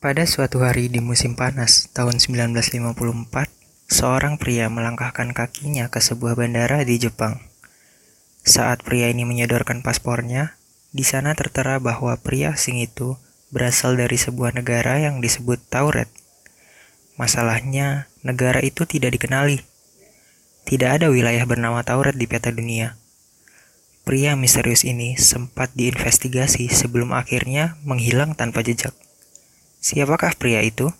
Pada suatu hari di musim panas tahun 1954, seorang pria melangkahkan kakinya ke sebuah bandara di Jepang. Saat pria ini menyodorkan paspornya, di sana tertera bahwa pria asing itu berasal dari sebuah negara yang disebut Tauret. Masalahnya, negara itu tidak dikenali. Tidak ada wilayah bernama Tauret di peta dunia. Pria misterius ini sempat diinvestigasi sebelum akhirnya menghilang tanpa jejak. Siapakah pria itu?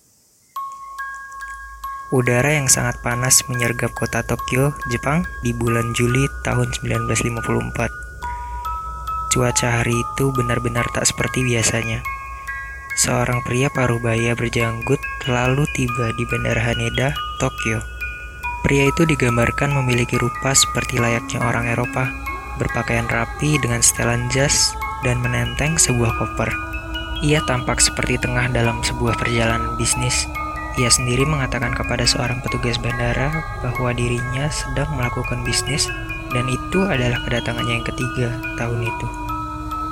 Udara yang sangat panas menyergap kota Tokyo, Jepang di bulan Juli tahun 1954. Cuaca hari itu benar-benar tak seperti biasanya. Seorang pria paruh baya berjanggut lalu tiba di Bandara Haneda, Tokyo. Pria itu digambarkan memiliki rupa seperti layaknya orang Eropa, berpakaian rapi dengan setelan jas dan menenteng sebuah koper. Ia tampak seperti tengah dalam sebuah perjalanan bisnis. Ia sendiri mengatakan kepada seorang petugas bandara bahwa dirinya sedang melakukan bisnis dan itu adalah kedatangannya yang ketiga tahun itu.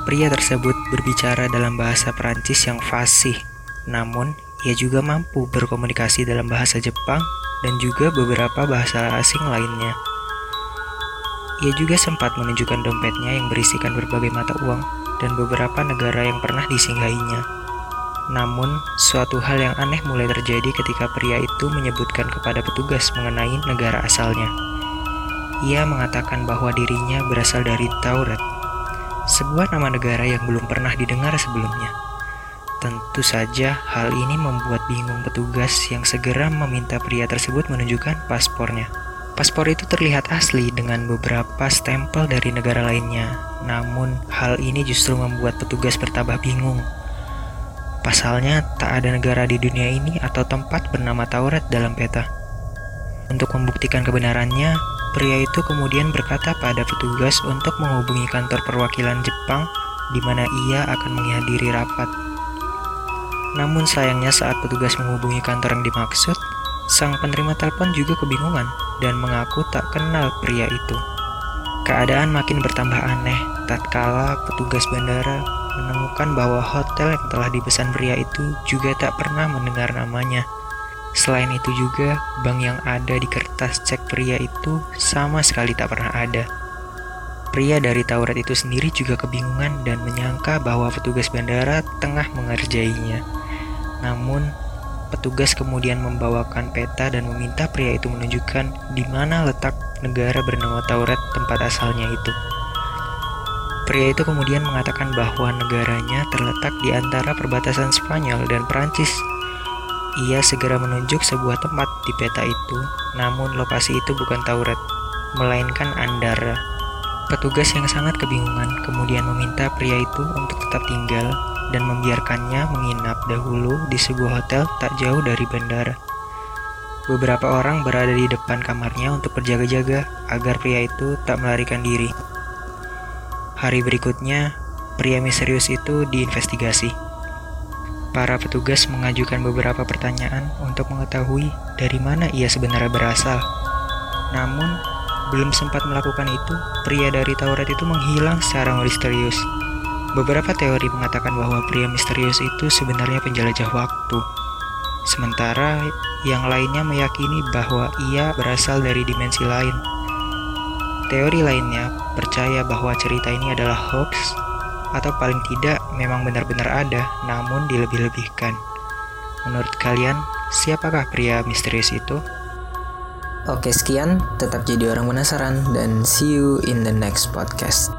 Pria tersebut berbicara dalam bahasa Perancis yang fasih, namun ia juga mampu berkomunikasi dalam bahasa Jepang dan juga beberapa bahasa asing lainnya. Ia juga sempat menunjukkan dompetnya yang berisikan berbagai mata uang dan beberapa negara yang pernah disinggahinya. Namun, suatu hal yang aneh mulai terjadi ketika pria itu menyebutkan kepada petugas mengenai negara asalnya. Ia mengatakan bahwa dirinya berasal dari Taurat, sebuah nama negara yang belum pernah didengar sebelumnya. Tentu saja hal ini membuat bingung petugas yang segera meminta pria tersebut menunjukkan paspornya. Paspor itu terlihat asli dengan beberapa stempel dari negara lainnya, namun hal ini justru membuat petugas bertambah bingung. Pasalnya, tak ada negara di dunia ini atau tempat bernama Taurat dalam peta. Untuk membuktikan kebenarannya, pria itu kemudian berkata pada petugas untuk menghubungi kantor perwakilan Jepang di mana ia akan menghadiri rapat. Namun sayangnya saat petugas menghubungi kantor yang dimaksud, sang penerima telepon juga kebingungan dan mengaku tak kenal pria itu. Keadaan makin bertambah aneh tatkala petugas bandara menemukan bahwa hotel yang telah dipesan pria itu juga tak pernah mendengar namanya. Selain itu juga, bank yang ada di kertas cek pria itu sama sekali tak pernah ada. Pria dari Taurat itu sendiri juga kebingungan dan menyangka bahwa petugas bandara tengah mengerjainya. Namun, Petugas kemudian membawakan peta dan meminta pria itu menunjukkan di mana letak negara bernama Tauret tempat asalnya itu. Pria itu kemudian mengatakan bahwa negaranya terletak di antara perbatasan Spanyol dan Prancis. Ia segera menunjuk sebuah tempat di peta itu, namun lokasi itu bukan Tauret, melainkan Andara. Petugas yang sangat kebingungan kemudian meminta pria itu untuk tetap tinggal dan membiarkannya menginap dahulu di sebuah hotel tak jauh dari bandara. Beberapa orang berada di depan kamarnya untuk berjaga-jaga agar pria itu tak melarikan diri. Hari berikutnya, pria misterius itu diinvestigasi. Para petugas mengajukan beberapa pertanyaan untuk mengetahui dari mana ia sebenarnya berasal. Namun, belum sempat melakukan itu, pria dari Taurat itu menghilang secara misterius. Beberapa teori mengatakan bahwa pria misterius itu sebenarnya penjelajah waktu. Sementara yang lainnya meyakini bahwa ia berasal dari dimensi lain. Teori lainnya percaya bahwa cerita ini adalah hoax atau paling tidak memang benar-benar ada namun dilebih-lebihkan. Menurut kalian, siapakah pria misterius itu? Oke sekian, tetap jadi orang penasaran dan see you in the next podcast.